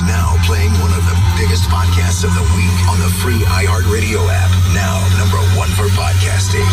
Now playing one of the biggest podcasts of the week on the free iHeartRadio app. Now number one for podcasting.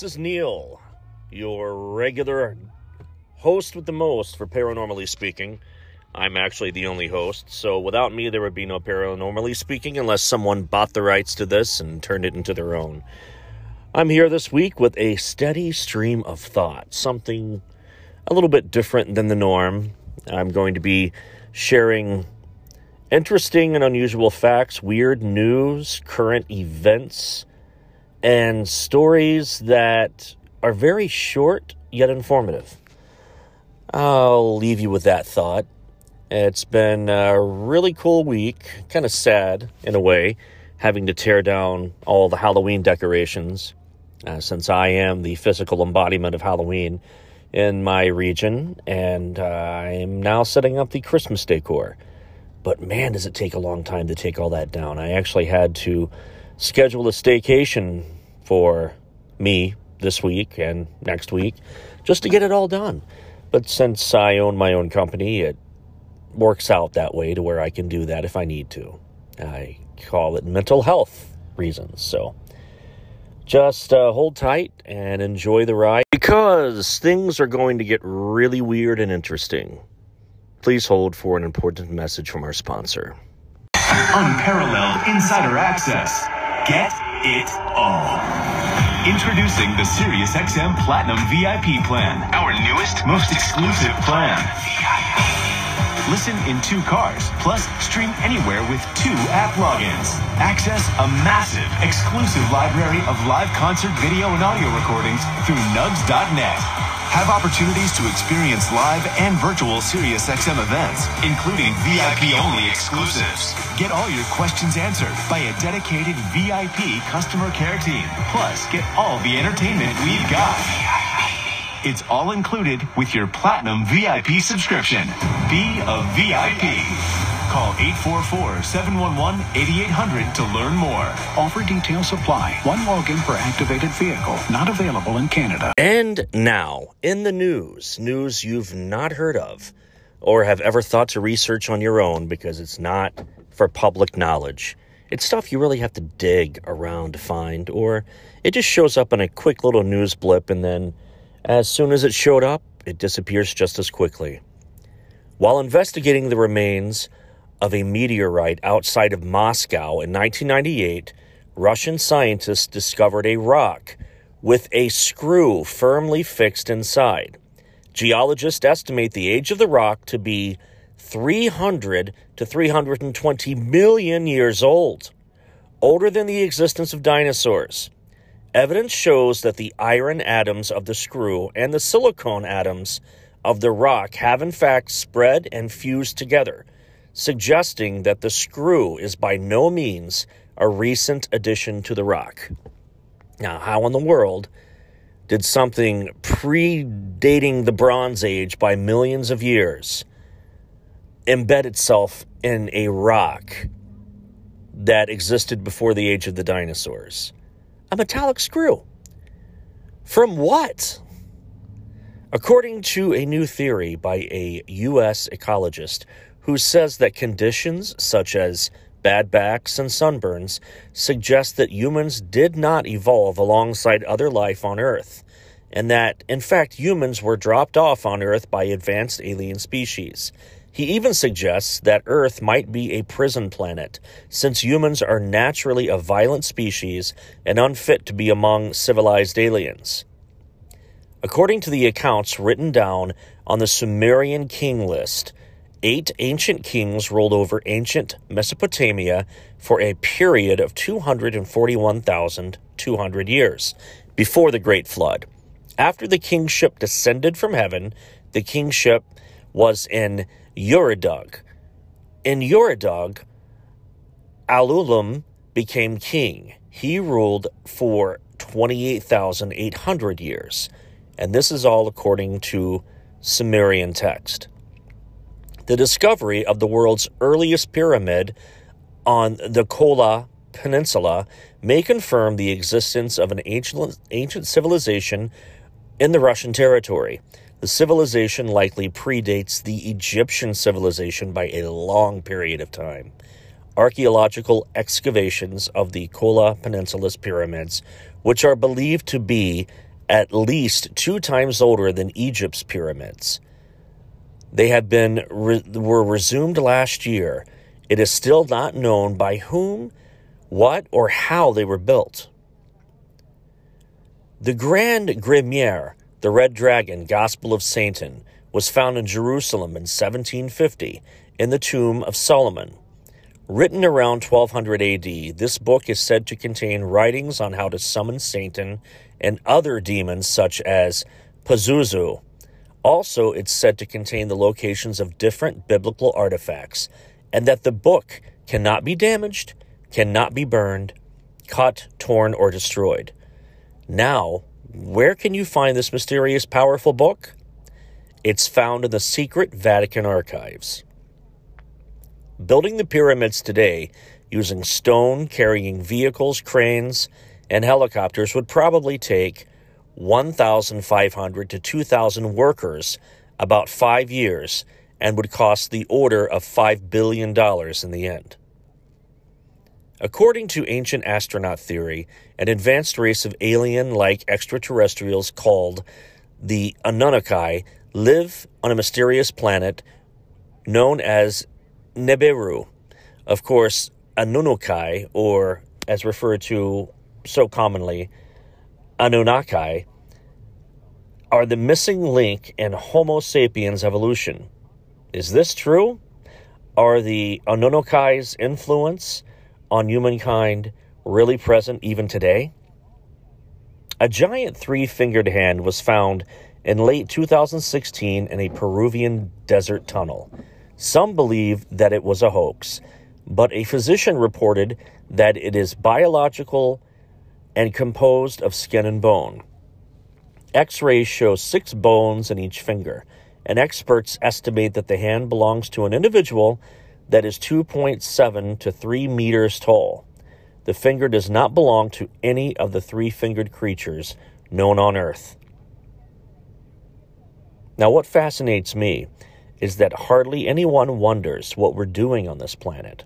This is Neil, your regular host with the most for Paranormally Speaking. I'm actually the only host, so without me, there would be no Paranormally Speaking unless someone bought the rights to this and turned it into their own. I'm here this week with a steady stream of thought, something a little bit different than the norm. I'm going to be sharing interesting and unusual facts, weird news, current events, and stories that are very short yet informative. I'll leave you with that thought. It's been a really cool week, kind of sad in a way, having to tear down all the Halloween decorations, uh, since I am the physical embodiment of Halloween in my region, and uh, I am now setting up the Christmas decor. But man, does it take a long time to take all that down. I actually had to schedule a staycation for me this week and next week just to get it all done. But since I own my own company, it works out that way to where I can do that if I need to. I call it mental health reasons. So just uh, hold tight and enjoy the ride because things are going to get really weird and interesting. Please hold for an important message from our sponsor. Unparalleled insider access. Get it all. Introducing the SiriusXM Platinum VIP plan, our newest, most exclusive plan. Listen in two cars, plus stream anywhere with two app logins. Access a massive, exclusive library of live concert video and audio recordings through nugs.net. Have opportunities to experience live and virtual SiriusXM events, including VIP-only exclusives. Get all your questions answered by a dedicated VIP customer care team. Plus, get all the entertainment we've got. It's all included with your Platinum VIP subscription. Be a VIP. Call 844-711-8800 to learn more. Offer details apply. One login per activated vehicle. Not available in Canada. And now, in the news, news you've not heard of or have ever thought to research on your own because it's not for public knowledge. It's stuff you really have to dig around to find, or it just shows up in a quick little news blip and then as soon as it showed up, it disappears just as quickly. While investigating the remains of a meteorite outside of Moscow in 1998, Russian scientists discovered a rock with a screw firmly fixed inside. Geologists estimate the age of the rock to be 300 to 320 million years old, older than the existence of dinosaurs. Evidence shows that the iron atoms of the screw and the silicon atoms of the rock have in fact spread and fused together, suggesting that the screw is by no means a recent addition to the rock. Now, how in the world did something predating the Bronze Age by millions of years embed itself in a rock that existed before the age of the dinosaurs? A metallic screw. From what? According to a new theory by a U.S. ecologist who says that conditions such as bad backs and sunburns suggest that humans did not evolve alongside other life on Earth, and that, in fact, humans were dropped off on Earth by advanced alien species. He even suggests that Earth might be a prison planet, since humans are naturally a violent species and unfit to be among civilized aliens. According to the accounts written down on the Sumerian king list, eight ancient kings ruled over ancient Mesopotamia for a period of 241,200 years before the Great Flood. After the kingship descended from heaven, the kingship was in Eridug. In Eridug, Alulim became king. He ruled for 28,800 years. And this is all according to Sumerian text. The discovery of the world's earliest pyramid on the Kola Peninsula may confirm the existence of an ancient, ancient civilization in the Russian territory. The civilization likely predates the Egyptian civilization by a long period of time. Archaeological excavations of the Kola Peninsula's pyramids, which are believed to be at least two times older than Egypt's pyramids. They have been re- were resumed last year. It is still not known by whom, what, or how they were built. The Grand Grimoire the Red Dragon, Gospel of Satan, was found in Jerusalem in 1750 in the tomb of Solomon. Written around 1200 AD, this book is said to contain writings on how to summon Satan and other demons such as Pazuzu. Also, it's said to contain the locations of different biblical artifacts, and that the book cannot be damaged, cannot be burned, cut, torn, or destroyed. Now, where can you find this mysterious, powerful book? It's found in the secret Vatican archives. Building the pyramids today using stone carrying vehicles, cranes, and helicopters would probably take 1,500 to 2,000 workers about five years and would cost the order of $5 billion in the end. According to ancient astronaut theory, an advanced race of alien like extraterrestrials called the Anunnaki live on a mysterious planet known as Nibiru. Of course, Anunnaki, or as referred to so commonly, Anunnaki, are the missing link in Homo sapiens evolution. Is this true? Are the Anunnaki's influence on humankind really present even today? A giant three fingered hand was found in late 2016 in a Peruvian desert tunnel. Some believe that it was a hoax, but a physician reported that it is biological and composed of skin and bone. X rays show six bones in each finger, and experts estimate that the hand belongs to an individual that is 2.7 to 3 meters tall. The finger does not belong to any of the three fingered creatures known on Earth. Now, what fascinates me is that hardly anyone wonders what we're doing on this planet.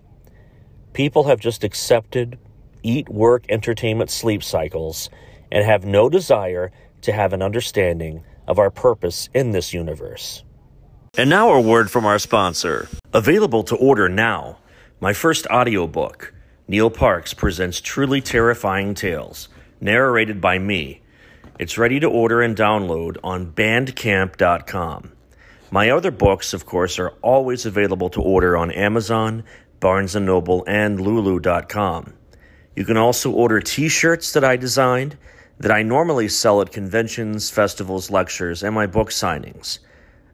People have just accepted eat, work, entertainment, sleep cycles and have no desire to have an understanding of our purpose in this universe. And now a word from our sponsor. Available to order now, my first audiobook, Neil Parks presents Truly Terrifying Tales, narrated by me. It's ready to order and download on bandcamp.com. My other books, of course, are always available to order on Amazon, Barnes & Noble, and lulu.com. You can also order t-shirts that I designed that I normally sell at conventions, festivals, lectures, and my book signings.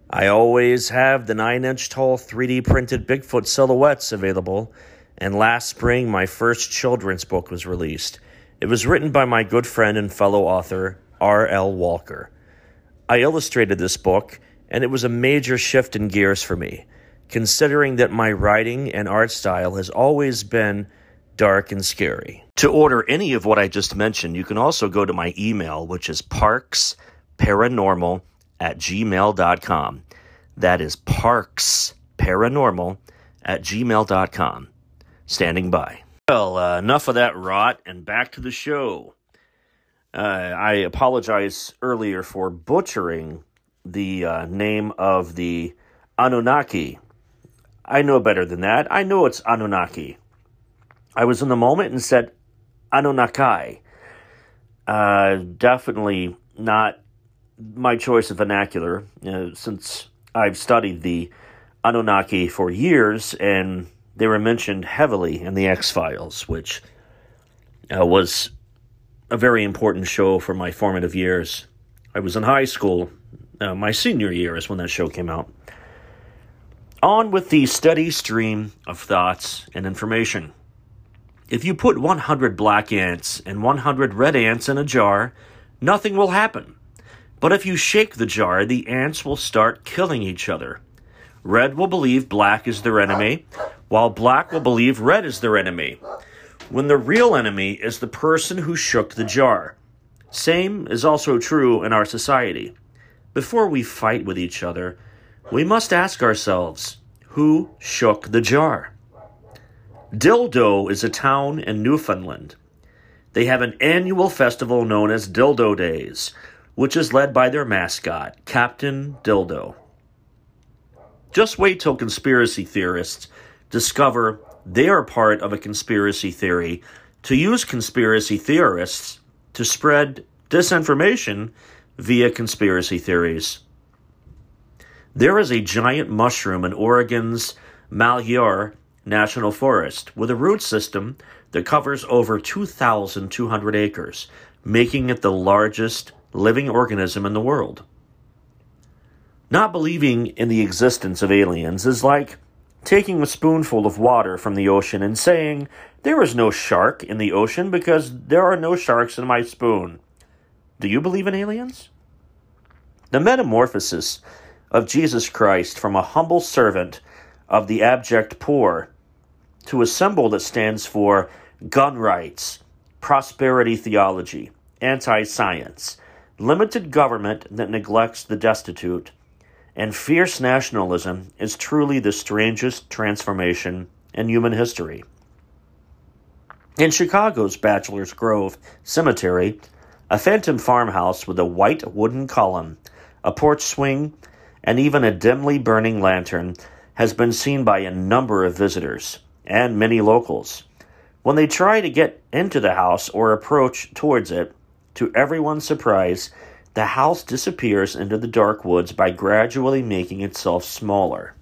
I always have the 9 inch tall 3D printed Bigfoot silhouettes available, and last spring my first children's book was released. It was written by my good friend and fellow author, R.L. Walker. I illustrated this book, and it was a major shift in gears for me, considering that my writing and art style has always been dark and scary. To order any of what I just mentioned, you can also go to my email, which is parksparanormal at gmail.com. That is parks paranormal at gmail.com. Standing by. Well, uh, enough of that rot and back to the show. Uh, I apologize earlier for butchering the uh, name of the Anunnaki I know better than that. I know it's Anunnaki. I was in the moment and said Anunnaki. Uh, definitely not my choice of vernacular, since I've studied the Anunnaki for years, and they were mentioned heavily in the X Files, which uh, was a very important show for my formative years. I was in high school. Uh, my senior year is when that show came out. On with the steady stream of thoughts and information. If you put 100 black ants and 100 red ants in a jar, nothing will happen. But if you shake the jar, the ants will start killing each other. Red will believe black is their enemy, while black will believe red is their enemy. When the real enemy is the person who shook the jar. Same is also true in our society. Before we fight with each other, we must ask ourselves who shook the jar? Dildo is a town in Newfoundland. They have an annual festival known as Dildo Days, which is led by their mascot, Captain Dildo. Just wait till conspiracy theorists discover they are part of a conspiracy theory to use conspiracy theorists to spread disinformation via conspiracy theories. There is a giant mushroom in Oregon's Malheur National Forest with a root system that covers over 2,200 acres, making it the largest living organism in the world. Not believing in the existence of aliens is like taking a spoonful of water from the ocean and saying, There is no shark in the ocean because there are no sharks in my spoon. Do you believe in aliens? The metamorphosis of Jesus Christ from a humble servant of the abject poor to a symbol that stands for gun rights, prosperity theology, anti science, limited government that neglects the destitute, and fierce nationalism is truly the strangest transformation in human history. In Chicago's Bachelor's Grove Cemetery, a phantom farmhouse with a white wooden column, a porch swing, and even a dimly burning lantern has been seen by a number of visitors and many locals. When they try to get into the house or approach towards it, to everyone's surprise, the house disappears into the dark woods by gradually making itself smaller.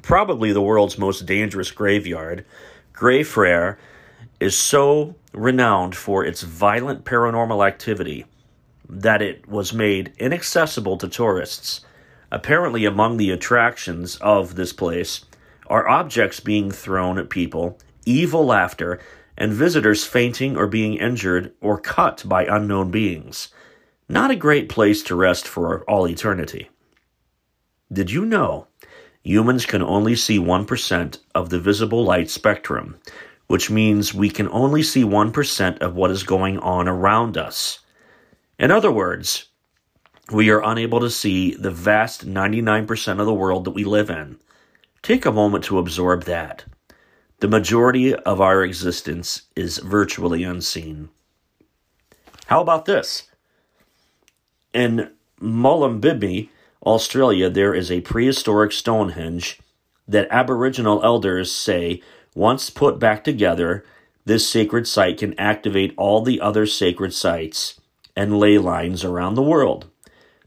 Probably the world's most dangerous graveyard, Greyfriars is so renowned for its violent paranormal activity that it was made inaccessible to tourists. Apparently, among the attractions of this place are objects being thrown at people, evil laughter, and visitors fainting or being injured or cut by unknown beings. Not a great place to rest for all eternity. Did you know humans can only see 1% of the visible light spectrum, which means we can only see 1% of what is going on around us? In other words, we are unable to see the vast 99% of the world that we live in. Take a moment to absorb that. The majority of our existence is virtually unseen. How about this? In Mullumbimby, Australia, there is a prehistoric Stonehenge that Aboriginal elders say, once put back together, this sacred site can activate all the other sacred sites and ley lines around the world.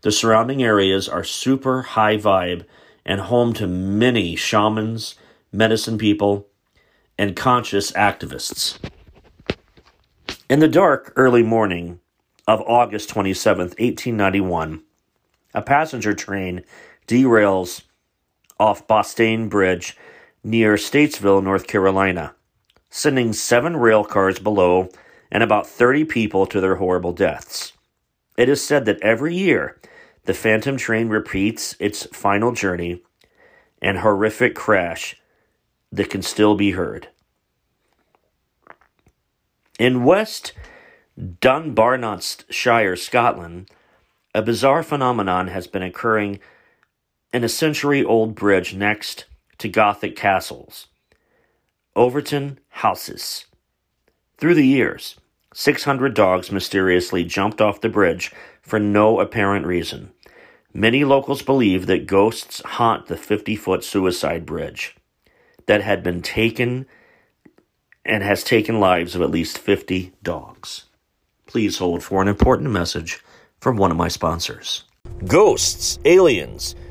The surrounding areas are super high vibe and home to many shamans, medicine people, and conscious activists. In the dark early morning of August 27, 1891, a passenger train derails off Bostian Bridge near Statesville, North Carolina, sending seven rail cars below and about 30 people to their horrible deaths. It is said that every year the Phantom train repeats its final journey and horrific crash that can still be heard. In West Dunbartonshire, Scotland, a bizarre phenomenon has been occurring in a century old bridge next to Gothic castles, Overtoun Houses. Through the years, 600 dogs mysteriously jumped off the bridge for no apparent reason. Many locals believe that ghosts haunt the 50 foot suicide bridge that had been taken and has taken lives of at least 50 dogs. Please hold for an important message from one of my sponsors. Ghosts, aliens,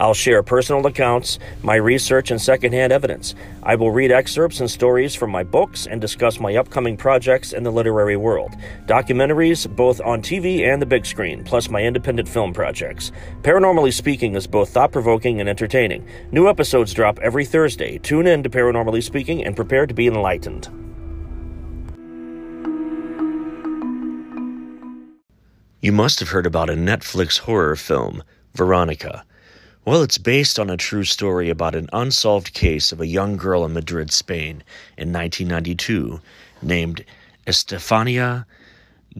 I'll share personal accounts, my research, and secondhand evidence. I will read excerpts and stories from my books and discuss my upcoming projects in the literary world. Documentaries, both on TV and the big screen, plus my independent film projects. Paranormally Speaking is both thought provoking and entertaining. New episodes drop every Thursday. Tune in to Paranormally Speaking and prepare to be enlightened. You must have heard about a Netflix horror film, Veronica. Well, it's based on a true story about an unsolved case of a young girl in Madrid, Spain, in 1992, named Estefania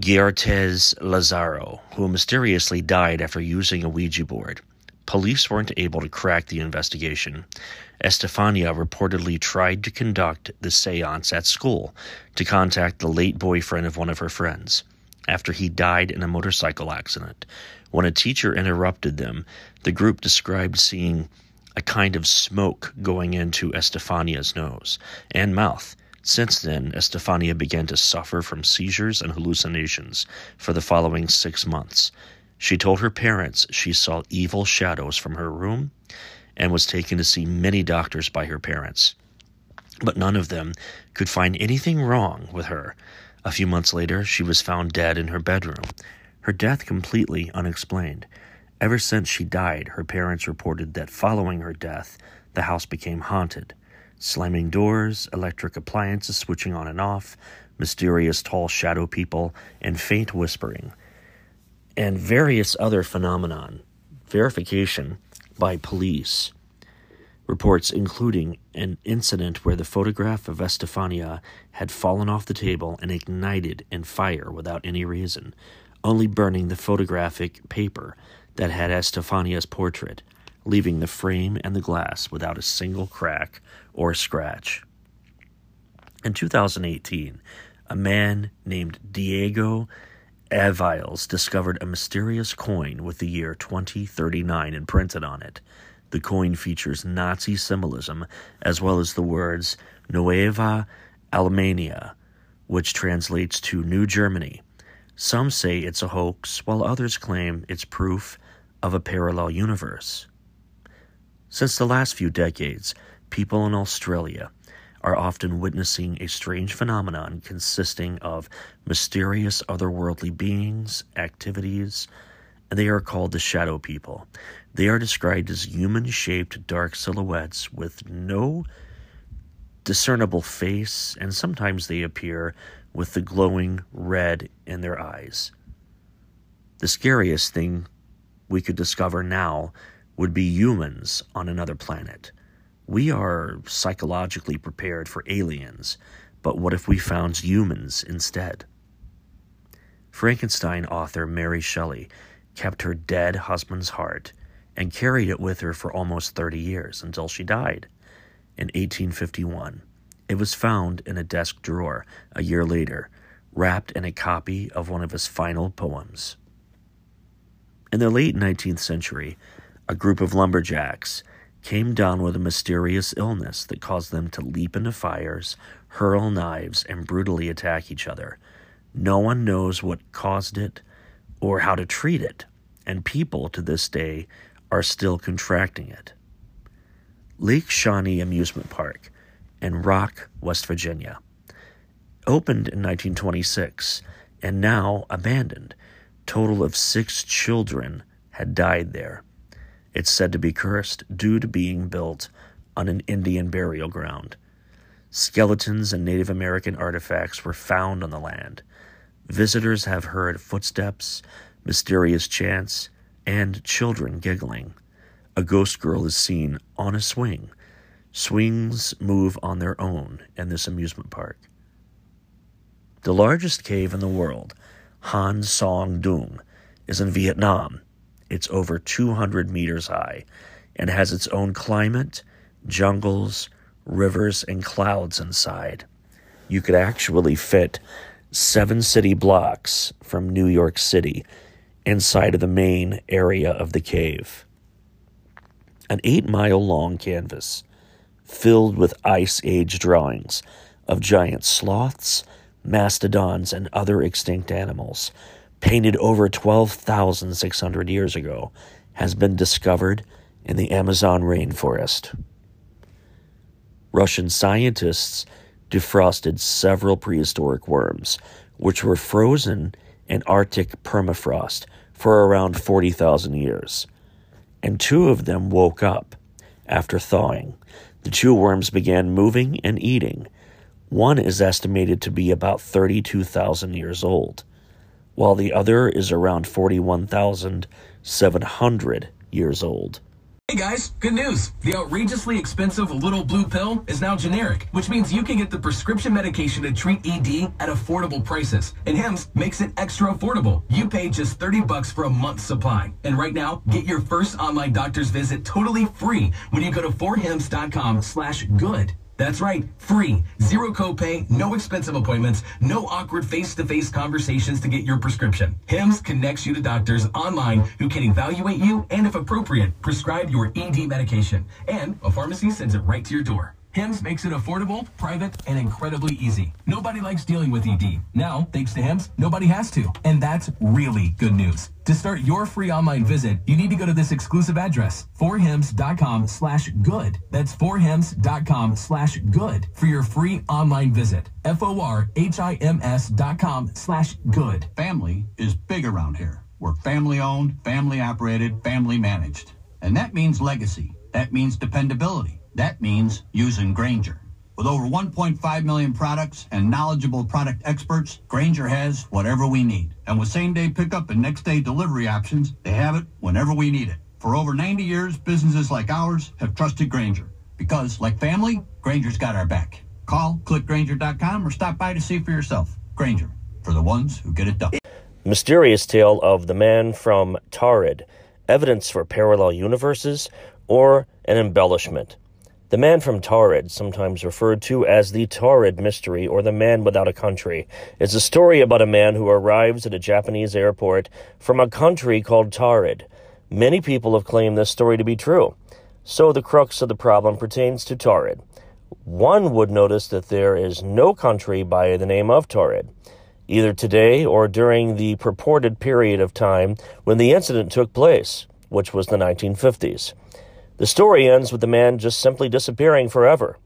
Gutierrez Lazaro, who mysteriously died after using a Ouija board. Police weren't able to crack the investigation. Estefania reportedly tried to conduct the seance at school to contact the late boyfriend of one of her friends after he died in a motorcycle accident. When a teacher interrupted them, the group described seeing a kind of smoke going into Estefania's nose and mouth. Since then, Estefania began to suffer from seizures and hallucinations for the following six months. She told her parents she saw evil shadows from her room and was taken to see many doctors by her parents. But none of them could find anything wrong with her. A few months later, she was found dead in her bedroom, her death completely unexplained. Ever since she died, her parents reported that following her death, the house became haunted. Slamming doors, electric appliances switching on and off, mysterious tall shadow people, and faint whispering, and various other phenomenon. Verification by police reports including an incident where the photograph of Estefania had fallen off the table and ignited in fire without any reason, only burning the photographic paper that had Estefania's portrait, leaving the frame and the glass without a single crack or scratch. In 2018, a man named Diego Aviles discovered a mysterious coin with the year 2039 imprinted on it. The coin features Nazi symbolism as well as the words Nueva Alemania, which translates to New Germany. Some say it's a hoax, while others claim it's proof of a parallel universe. Since the last few decades, people in Australia are often witnessing a strange phenomenon consisting of mysterious otherworldly beings, activities, and they are called the shadow people. They are described as human shaped dark silhouettes with no discernible face, and sometimes they appear with the glowing red in their eyes. The scariest thing we could discover now would be humans on another planet. We are psychologically prepared for aliens, but what if we found humans instead? Frankenstein author Mary Shelley kept her dead husband's heart and carried it with her for almost 30 years until she died in 1851. It was found in a desk drawer a year later, wrapped in a copy of one of his final poems. In the late 19th century, a group of lumberjacks came down with a mysterious illness that caused them to leap into fires, hurl knives, and brutally attack each other. No one knows what caused it or how to treat it, and people to this day are still contracting it. Lake Shawnee Amusement Park in Rock, West Virginia, opened in 1926 and now abandoned. Total of six children had died there. It's said to be cursed due to being built on an Indian burial ground. Skeletons and Native American artifacts were found on the land. Visitors have heard footsteps, mysterious chants, and children giggling. A ghost girl is seen on a swing. Swings move on their own in this amusement park. The largest cave in the world, Hang Son Doong, is in Vietnam. It's over 200 meters high and has its own climate, jungles, rivers, and clouds inside. You could actually fit seven city blocks from New York City inside of the main area of the cave. An eight mile long canvas filled with ice age drawings of giant sloths, mastodons, and other extinct animals, painted over 12,600 years ago, has been discovered in the Amazon rainforest. Russian scientists defrosted several prehistoric worms, which were frozen in Arctic permafrost for around 40,000 years. And two of them woke up after thawing. The two worms began moving and eating. One is estimated to be about 32,000 years old, while the other is around 41,700 years old. Hey guys, good news. The outrageously expensive little blue pill is now generic, which means you can get the prescription medication to treat ED at affordable prices. And Hims makes it extra affordable. You pay just 30 bucks for a month's supply. And right now, get your first online doctor's visit totally free when you go to forhims.com slash good. That's right, free, zero copay, no expensive appointments, no awkward face-to-face conversations to get your prescription. Hims connects you to doctors online who can evaluate you and, if appropriate, prescribe your ED medication. And a pharmacy sends it right to your door. Hims makes it affordable, private, and incredibly easy. Nobody likes dealing with ED. Now, thanks to Hims, nobody has to. And that's really good news. To start your free online visit, you need to go to this exclusive address, forhims.com slash good. That's forhims.com slash good for your free online visit. F-O-R-H-I-M-S dot com slash good. Family is big around here. We're family owned, family operated, family managed. And that means legacy. That means dependability. That means using Grainger. With over 1.5 million products and knowledgeable product experts, Grainger has whatever we need. And with same day pickup and next day delivery options, they have it whenever we need it. For over 90 years, businesses like ours have trusted Grainger. Because, like family, Grainger's got our back. Call clickgrainger.com or stop by to see for yourself. Grainger, for the ones who get it done. Mysterious tale of the man from Taured, evidence for parallel universes, or an embellishment. The man from Taured, sometimes referred to as the Taured Mystery or the Man Without a Country, is a story about a man who arrives at a Japanese airport from a country called Taured. Many people have claimed this story to be true. So the crux of the problem pertains to Taured. One would notice that there is no country by the name of Taured, either today or during the purported period of time when the incident took place, which was the 1950s. The story ends with the man just simply disappearing forever,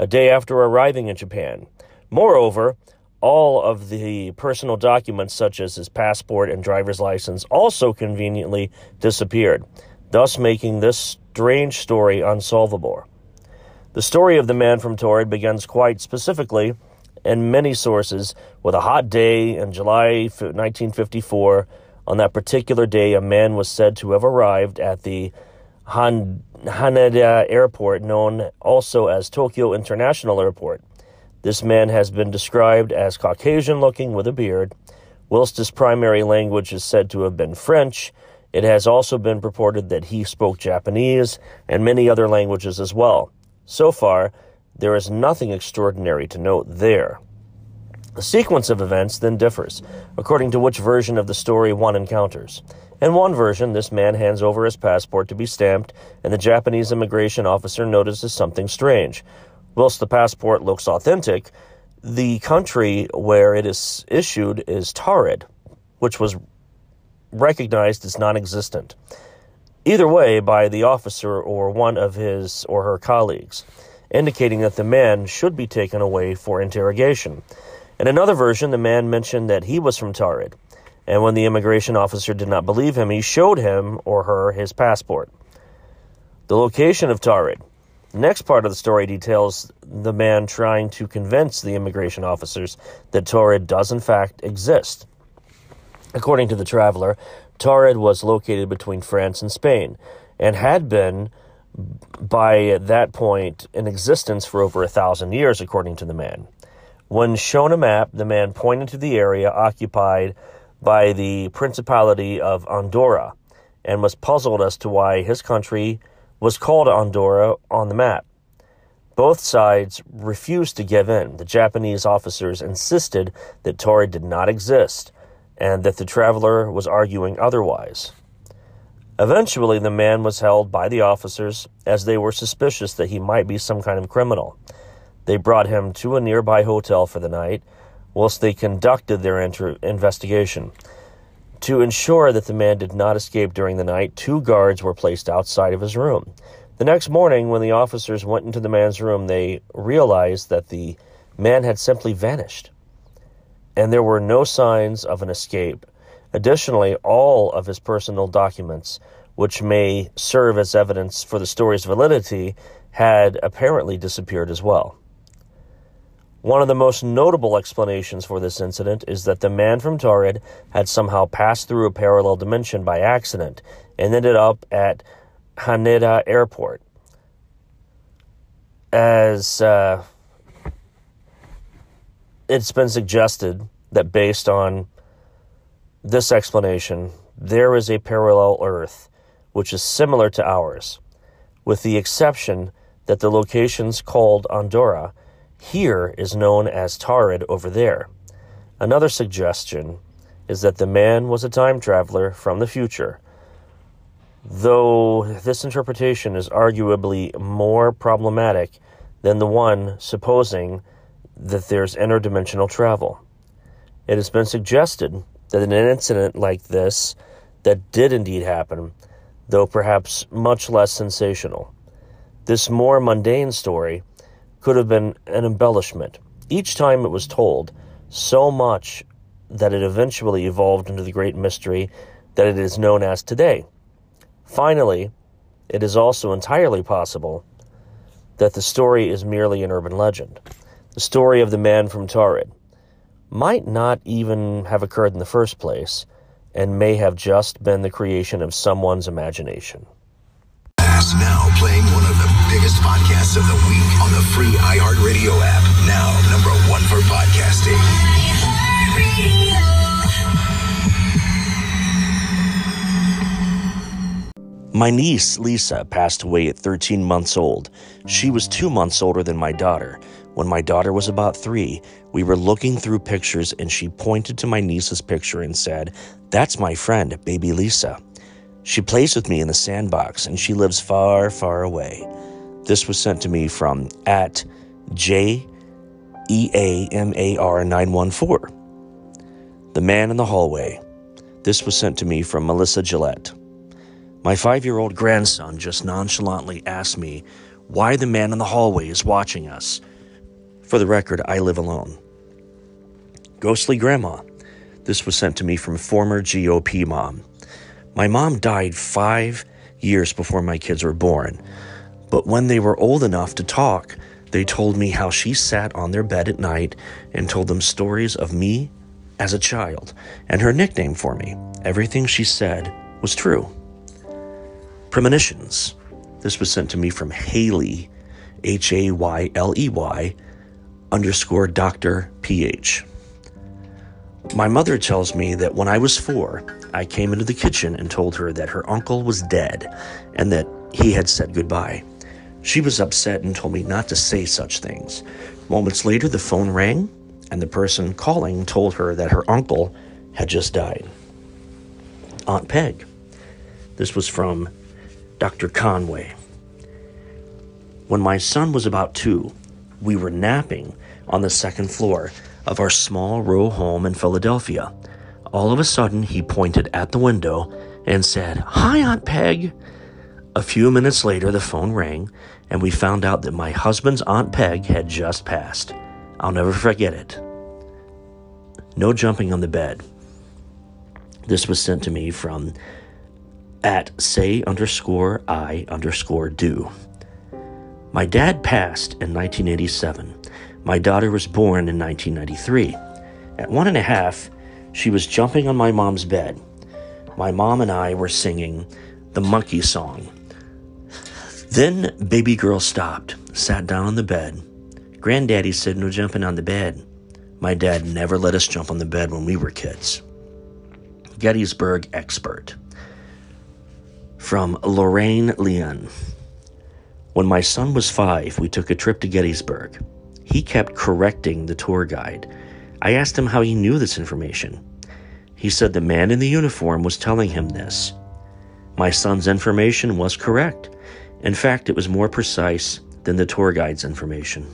a day after arriving in Japan. Moreover, all of the personal documents, such as his passport and driver's license, also conveniently disappeared, thus making this strange story unsolvable. The story of the man from Taured begins quite specifically in many sources with a hot day in July 1954. On that particular day, a man was said to have arrived at the Han- Haneda Airport, known also as Tokyo International Airport. This man has been described as Caucasian looking with a beard. Whilst his primary language is said to have been French, it has also been purported that he spoke Japanese and many other languages as well. So far, there is nothing extraordinary to note there. The sequence of events then differs, according to which version of the story one encounters. In one version, this man hands over his passport to be stamped, and the Japanese immigration officer notices something strange. Whilst the passport looks authentic, the country where it is issued is Taured, which was recognized as non existent. Either way, by the officer or one of his or her colleagues, indicating that the man should be taken away for interrogation. In another version, the man mentioned that he was from Taured, and when the immigration officer did not believe him, he showed him or her his passport. The location of Taured. The next part of the story details the man trying to convince the immigration officers that Taured does in fact exist. According to the traveler, Taured was located between France and Spain and had been by that point in existence for over a thousand years, according to the man. When shown a map, the man pointed to the area occupied by the Principality of Andorra and was puzzled as to why his country was called Andorra on the map. Both sides refused to give in. The Japanese officers insisted that Taured did not exist and that the traveler was arguing otherwise. Eventually, the man was held by the officers as they were suspicious that he might be some kind of criminal. They brought him to a nearby hotel for the night whilst they conducted their inter- investigation. To ensure that the man did not escape during the night, two guards were placed outside of his room. The next morning, when the officers went into the man's room, they realized that the man had simply vanished, and there were no signs of an escape. Additionally, all of his personal documents, which may serve as evidence for the story's validity, had apparently disappeared as well. One of the most notable explanations for this incident is that the man from Taured had somehow passed through a parallel dimension by accident and ended up at Haneda Airport. As uh, it's been suggested that based on this explanation, there is a parallel Earth which is similar to ours, with the exception that the locations called Andorra here is known as Taured over there. Another suggestion is that the man was a time traveler from the future, though this interpretation is arguably more problematic than the one supposing that there's interdimensional travel. It has been suggested that in an incident like this that did indeed happen, though perhaps much less sensational. This more mundane story could have been an embellishment. Each time it was told, so much that it eventually evolved into the great mystery that it is known as today. Finally, it is also entirely possible that the story is merely an urban legend. The story of the man from Taured might not even have occurred in the first place and may have just been the creation of someone's imagination. Now podcasts of the week on the free iHeartRadio app. Now number one for podcasting. My niece, Lisa, passed away at 13 months old. She was two months older than my daughter. When my daughter was about three, we were looking through pictures and she pointed to my niece's picture and said, That's my friend, baby Lisa. She plays with me in the sandbox and she lives far, far away. This was sent to me from at J E A M A R 914. The Man in the Hallway. This was sent to me from Melissa Gillette. My five year old grandson just nonchalantly asked me why the man in the hallway is watching us. For the record, I live alone. Ghostly Grandma. This was sent to me from former GOP mom. My mom died five years before my kids were born, but when they were old enough to talk, they told me how she sat on their bed at night and told them stories of me as a child and her nickname for me. Everything she said was true. Premonitions. This was sent to me from Haley, H A Y L E Y, underscore Dr. PH. My mother tells me that when I was four, I came into the kitchen and told her that her uncle was dead and that he had said goodbye. She was upset and told me not to say such things. Moments later, the phone rang, and the person calling told her that her uncle had just died. Aunt Peg. This was from Dr. Conway. When my son was about two, we were napping on the second floor of our small row home in Philadelphia. All of a sudden, he pointed at the window and said, Hi, Aunt Peg. A few minutes later, the phone rang, and we found out that my husband's Aunt Peg had just passed. I'll never forget it. No jumping on the bed. This was sent to me from at say underscore I underscore do. My dad passed in 1987. My daughter was born in 1993. At one and a half, she was jumping on my mom's bed. My mom and I were singing the monkey song. Then baby girl stopped, sat down on the bed. Granddaddy said no jumping on the bed. My dad never let us jump on the bed when we were kids. Gettysburg expert. From Lorraine Leon. When my son was five, we took a trip to Gettysburg. He kept correcting the tour guide. I asked him how he knew this information. He said the man in the uniform was telling him this. My son's information was correct. In fact, it was more precise than the tour guide's information.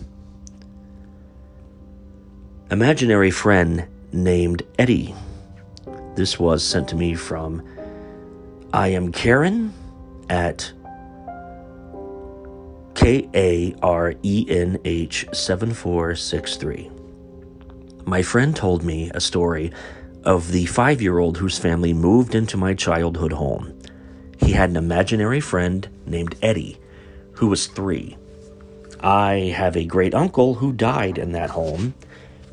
Imaginary friend named Eddie. This was sent to me from I am Karen at K A R E N H 7463. My friend told me a story of the five year old whose family moved into my childhood home. He had an imaginary friend named Eddie, who was three. I have a great uncle who died in that home,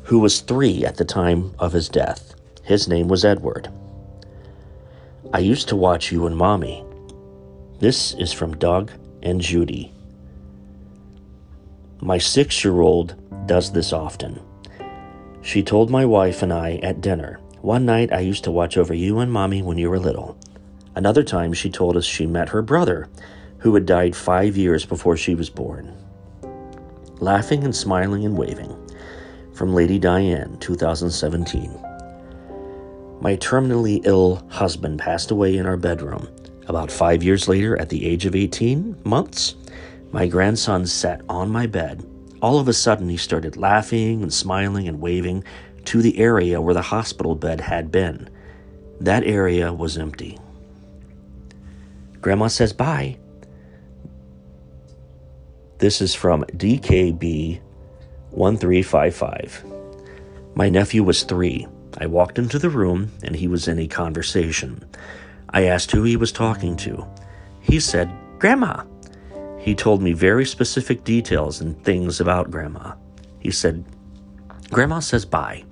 who was three at the time of his death. His name was Edward. I used to watch you and Mommy. This is from Doug and Judy. My six year old does this often. She told my wife and I at dinner, One night I used to watch over you and Mommy when you were little. Another time she told us she met her brother, who had died five years before she was born. Laughing and smiling and waving. From Lady Diane, 2017. My terminally ill husband passed away in our bedroom. About five years later, at the age of 18 months, my grandson sat on my bed. All of a sudden, he started laughing and smiling and waving to the area where the hospital bed had been. That area was empty. Grandma says bye. This is from DKB 1355. My nephew was three. I walked into the room and he was in a conversation. I asked who he was talking to. He said, Grandma. He told me very specific details and things about Grandma. He said, Grandma says bye.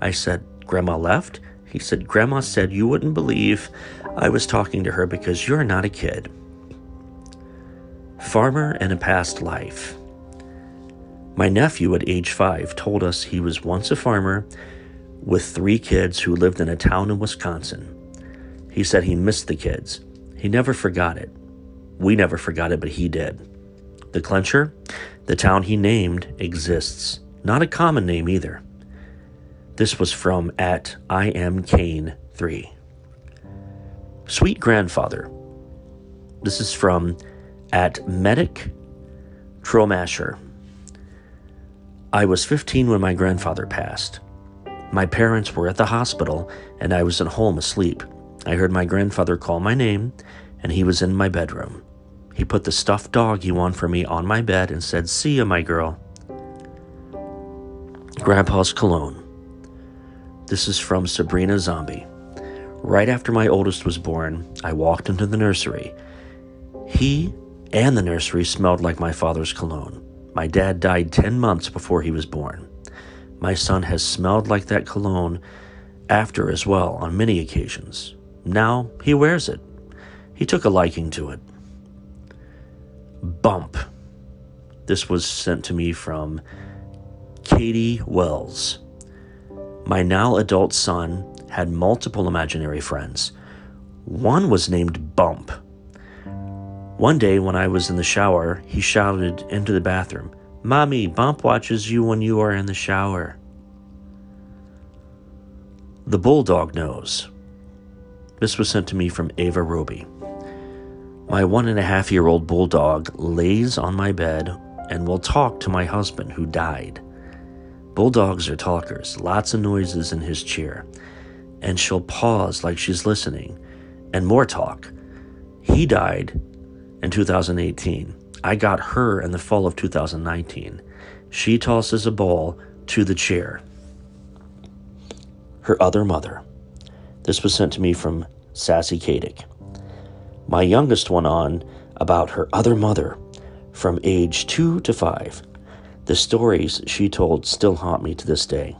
I said, Grandma left? He said, Grandma said you wouldn't believe I was talking to her because you're not a kid. Farmer in a past life. My nephew at age five told us he was once a farmer with three kids who lived in a town in Wisconsin. He said he missed the kids. He never forgot it. We never forgot it, but he did. The Clencher, the town he named, exists. Not a common name either. This was from at I am Kane 3. Sweet grandfather. This is from at Medic Tromasher. I was 15 when my grandfather passed. My parents were at the hospital and I was at home asleep. I heard my grandfather call my name and he was in my bedroom. He put the stuffed dog he won for me on my bed and said, See ya, my girl. Grandpa's cologne. This is from Sabrina Zombie. Right after my oldest was born, I walked into the nursery. He and the nursery smelled like my father's cologne. My dad died 10 months before he was born. My son has smelled like that cologne after as well on many occasions. Now he wears it. He took a liking to it. Bump. This was sent to me from Katie Wells. My now adult son had multiple imaginary friends. One was named Bump. One day when I was in the shower, he shouted into the bathroom, Mommy, Bump watches you when you are in the shower. The Bulldog Knows. This was sent to me from Ava Roby. My one and a half year old bulldog lays on my bed and will talk to my husband who died. Bulldogs are talkers, lots of noises in his chair, and she'll pause like she's listening, and more talk. He died in 2018. I got her in the fall of 2019. She tosses a ball to the chair. Her other mother. This was sent to me from Sassy Kadick. My youngest went on about her other mother from age two to five. The stories she told still haunt me to this day.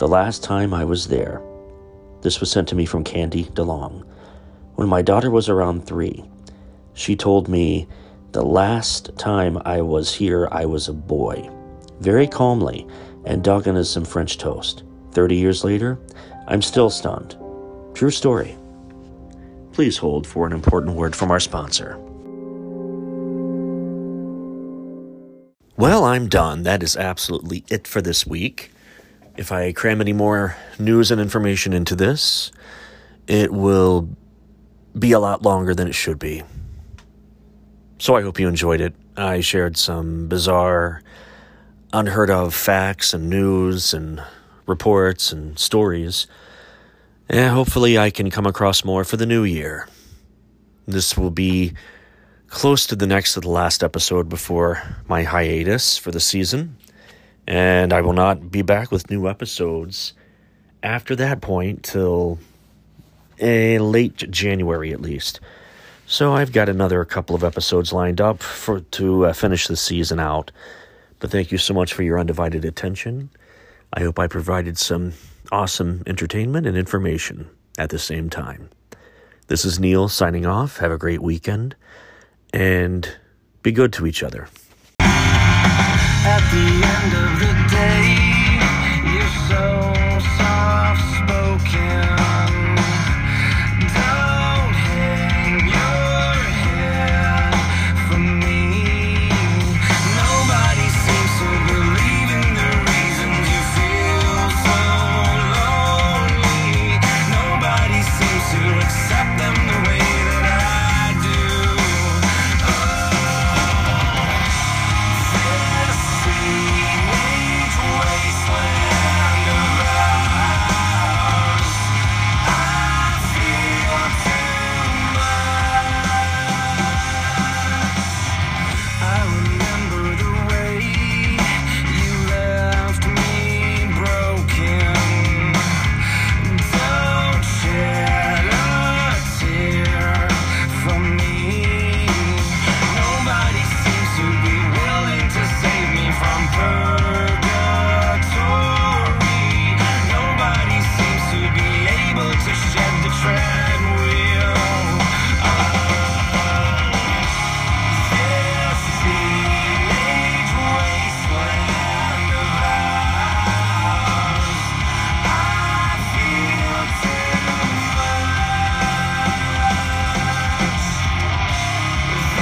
The last time I was there, this was sent to me from Candy DeLong. When my daughter was around three, she told me the last time I was here, I was a boy. Very calmly, and dug into some French toast. Thirty years later, I'm still stunned. True story. Please hold for an important word from our sponsor. Well, I'm done. That is absolutely it for this week. If I cram any more news and information into this, it will be a lot longer than it should be. So I hope you enjoyed it. I shared some bizarre, unheard of facts and news and reports and stories. And hopefully I can come across more for the new year. This will be close to the next to the last episode before my hiatus for the season, and I will not be back with new episodes after that point till a late January at least. So I've got another couple of episodes lined up for to uh, finish the season out. But thank you so much for your undivided attention. I hope I provided some awesome entertainment and information at the same time. This is Neil signing off. Have a great weekend and be good to each other.